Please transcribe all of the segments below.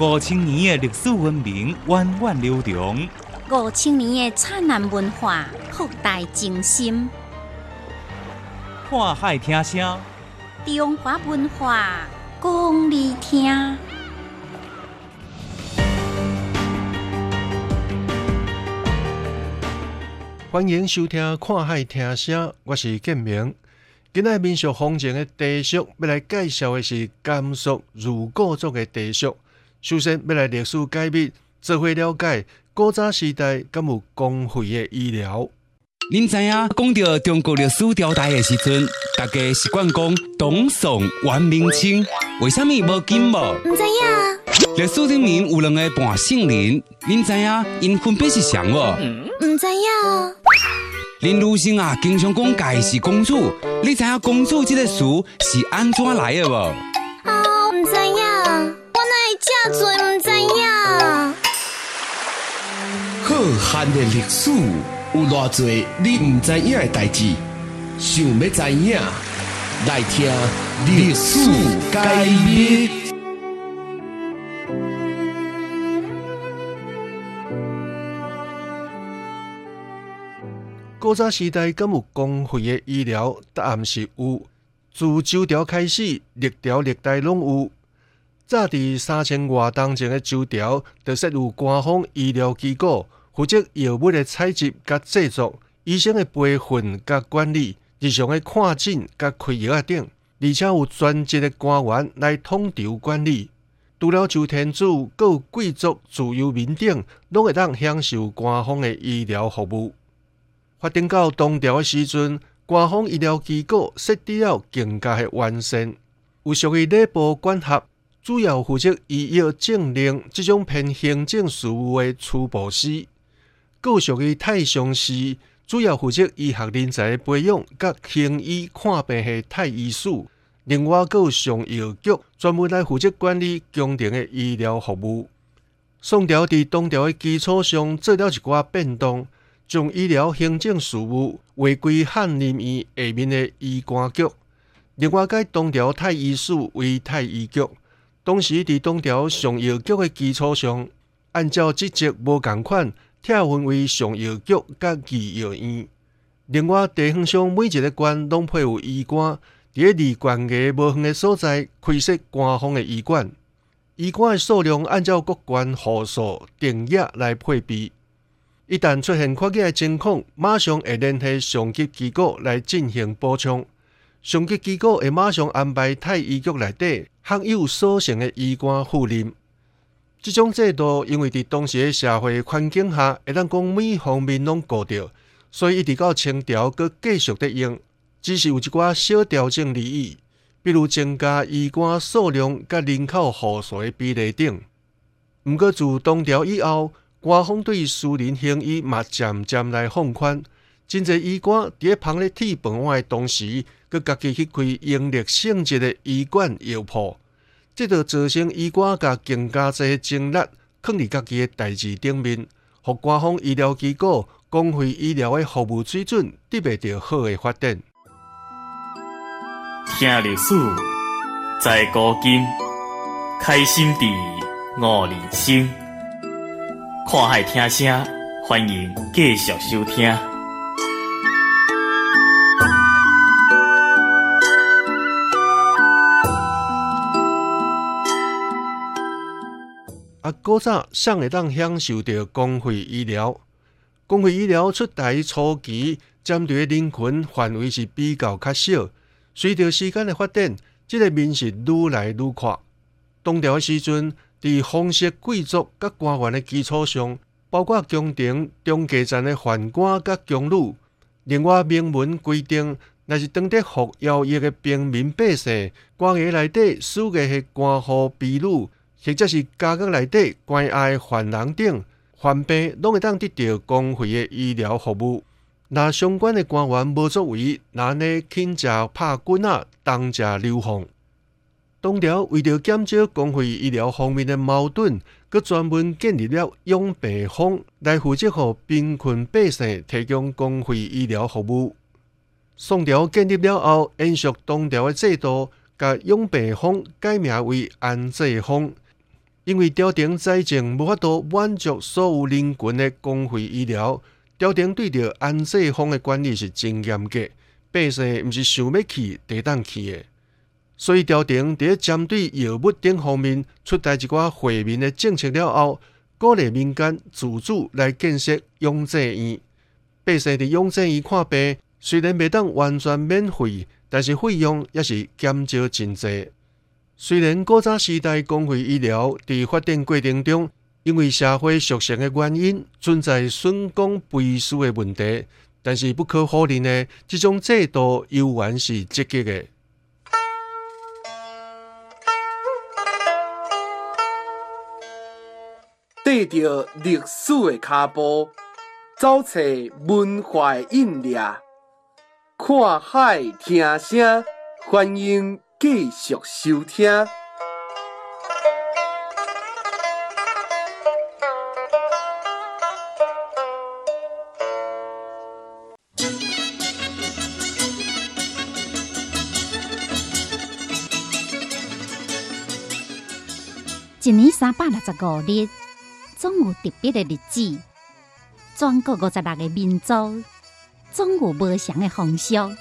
五千年的历史文明源远流长，五千年的灿烂文化博大精深。看海听声，中华文化讲你听。欢迎收听《看海听声》，我是建明。今日民俗风情的地俗，要来介绍的是甘肃如果族的地俗。首先，要来历史解密，做伙了解古早时代敢有公费的医疗。您知影讲到中国历史朝代的时阵，大家习惯讲董宋、元、明、清，为什么无金无？唔知影。历史里面有两个半姓人，您知影因分别是谁无？唔知影。林如生啊，经常讲家是公主，你知影公主这个词是安怎来的无？哦，唔知影，我哪会这做唔知影？浩瀚的历史有偌多你唔知影的代志，想要知影，来听历史解密。古早时代敢有公费的医疗？答案是有。自周朝开始，历朝历代拢有。早伫三千外当前的周朝，就设有官方医疗机构，负责药物的采集甲制作、医生的培训甲管理、日常的看诊甲开药啊等，而且有专职的官员来统筹管理。除了周天子、各贵族、自由民等，拢会当享受官方的医疗服务。发展到东朝的时阵，官方医疗机构设置了更加的完善，有属于内部管辖，主要负责医药政令这种偏行政事务的初步师；，各属于太上师，主要负责医学人才的培养，甲行医看病的太医署。另外，有上药局，专门来负责管理宫廷的医疗服务。宋朝伫东朝的基础上做了一寡变动。将医疗行政事务划归翰林院下面的医官局，另外改东条太医署为太医局。同时，伫东条上药局的基础上，按照职责无共款，拆分为上药局甲二药院。另外，地方上每一个县拢配有医馆，伫离县的无远的所在开设官方的医馆。医馆的数量按照各县户数定额来配备。一旦出现扩的情况，马上会联系上级机构来进行补充。上级机构会马上安排太医局内底享有所剩的医官赴任。这种制度，因为伫当时的社会环境下，会当讲每方面拢顾到，所以一直到清朝，阁继续得用。只是有一寡小调整而已，比如增加医官数量、甲人口户数的比例等。毋过自东朝以后，官方对私人行医嘛渐渐来放宽，真侪医官伫咧旁咧替饭碗的同时，佮家己去开营利性质的医馆药铺，这就造成医官甲更加侪精力放伫家己的代志顶面，互官方医疗机构公费医疗的服务水准得袂到好的发展。听历史，在古今，开心地悟人生。看海听声，欢迎继续收听。古早尚会当享受到公费医疗。公费医疗出台初期，针对的人群范围是比较较小。随着时间的发展，这个面是愈来愈宽。东朝时阵。伫皇室贵族甲官员的基础上，包括宫廷中阶层的宦官甲宫女，另外明文规定，若是当得服徭役的平民百姓，官衙内底属个系官户婢女，或者是家国内底关爱犯人等患病，拢会当得到公费的医疗服务。若相关的官员无作为，那呢请假拍棍啊，当假流放。东朝为了减少公费医疗方面的矛盾，佮专门建立了养病坊来负责互贫困百姓提供公费医疗服务。宋朝建立了后，延续东朝的制度，甲养病坊改名为安济坊。因为朝廷财政无法度满足所有人群的公费医疗，朝廷对着安置方的管理是真严格，百姓毋是想要去地当去的。所以朝廷伫针对药物等方面出台一寡惠民的政策了后，鼓励民间自主来建设养济院。百姓伫养济院看病，虽然未当完全免费，但是费用也是减少真济。虽然古早时代公费医疗伫发展过程中，因为社会属性的原因存在损公肥私的问题，但是不可否认的，这种制度悠然是积极的。跟着历史的脚步，走出文化印掠，看海听声，欢迎继续收听。一年三百六十五日，总有特别的日子。全国五十六个民族，总有不同的风俗、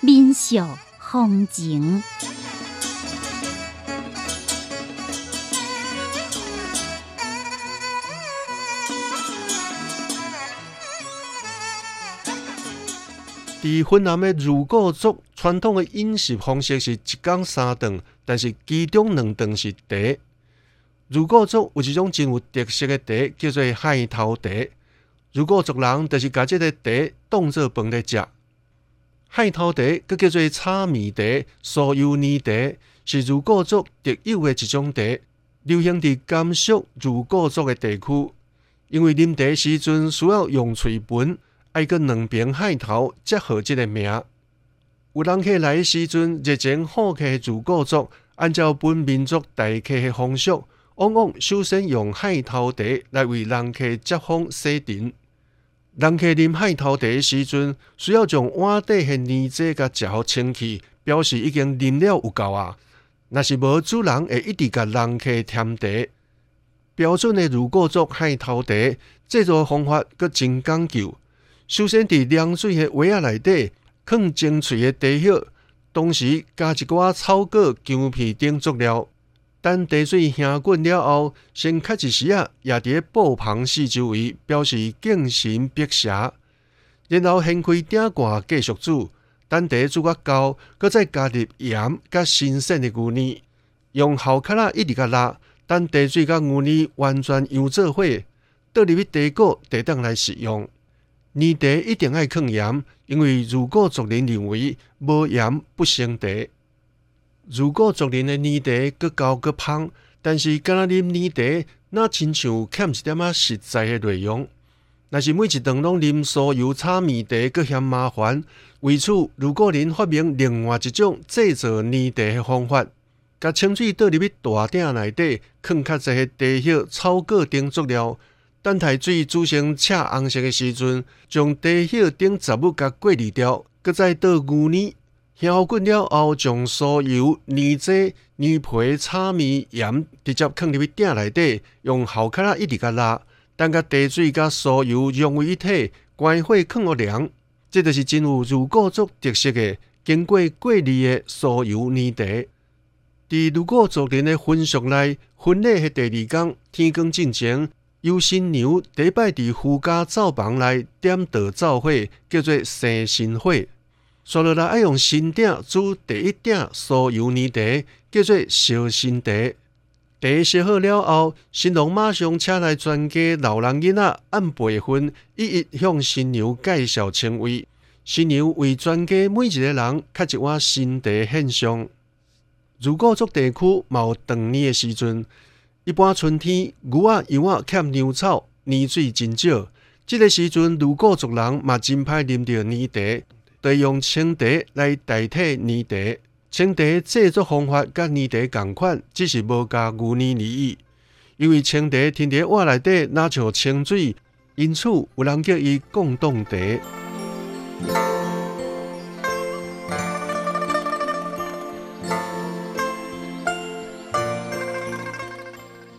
民俗、风情。伫芬兰的如果族传统的饮食方式是一天三顿，但是其中两顿是茶。如果族有一种真有特色的茶，叫做海头茶。如果族人就是把这个茶当做饭来食。海头茶，佮叫做炒米茶、酥油泥茶，是如果族特有的一种茶，流行伫甘肃如果族的地区。因为啉茶时阵需要用喙盆。爱个两边海头，才好即个名。有人客来时阵，热情好客如果族，按照本民族待客的方式，往往首先用海头茶来为人客接风洗尘。人客啉海头茶时阵，需要将碗底的泥渍甲食好清气，表示已经啉了有够啊。若是无主人会一直甲人客添茶。标准的如果做海头茶制作方法阁真讲究。首先，伫凉水的碗仔内底放精粹的茶叶，同时加一寡草果、姜皮等佐料。等茶水行滚了后，先开一时啊，也伫布旁四周围表示敬神辟邪。然后掀开鼎盖继续煮，等茶煮较高，搁再加入盐甲新鲜的牛奶，用后壳仔一直甲拉，等茶水甲牛奶完全油做伙，倒入去茶果茶当来食用。泥茶一定爱放盐，因为如果族人认为无盐不生茶。如果族人的泥茶搁高搁芳，但是敢若啉泥茶，那亲像欠一点仔实在的内容。若是每一顿拢啉酥油炒面茶，搁嫌麻烦。为此，如果人发明另外一种制作泥茶的方法，甲清水倒入去大鼎内底，放较济的茶叶、草果等佐料。等待水煮成赤红色的时阵，将茶叶顶杂物甲过滤掉，搁再倒牛奶，香滚了后，将酥油、泥蔗、泥皮、炒面、盐直接放入去鼎内底，用后壳仔一直甲拉，等甲茶水甲酥油融为一体，关火放落凉。这就是真有如果族特色的经过过滤的酥油泥茶。伫如果族人的婚俗内，婚礼的第二天天光之前。由新娘第一摆伫夫家灶房内点烛灶火，叫做生新火。接落来爱用新鼎煮第一鼎酥油泥茶，叫做烧新茶。茶烧好了后，新郎马上请来全家老人囡仔按辈分，一一向新娘介绍称谓。新娘为全家每一个人开一碗新茶献上。如果族地区冇长年的时阵。一般春天，牛仔、羊啊欠牛草，泥水真少。这个时阵，如果族人嘛真歹啉到泥茶，得用青茶来代替泥茶。青茶制作方法甲泥茶共款，只是无加牛奶而已。因为青茶天伫碗内底，若像清水，因此有人叫伊共冻茶。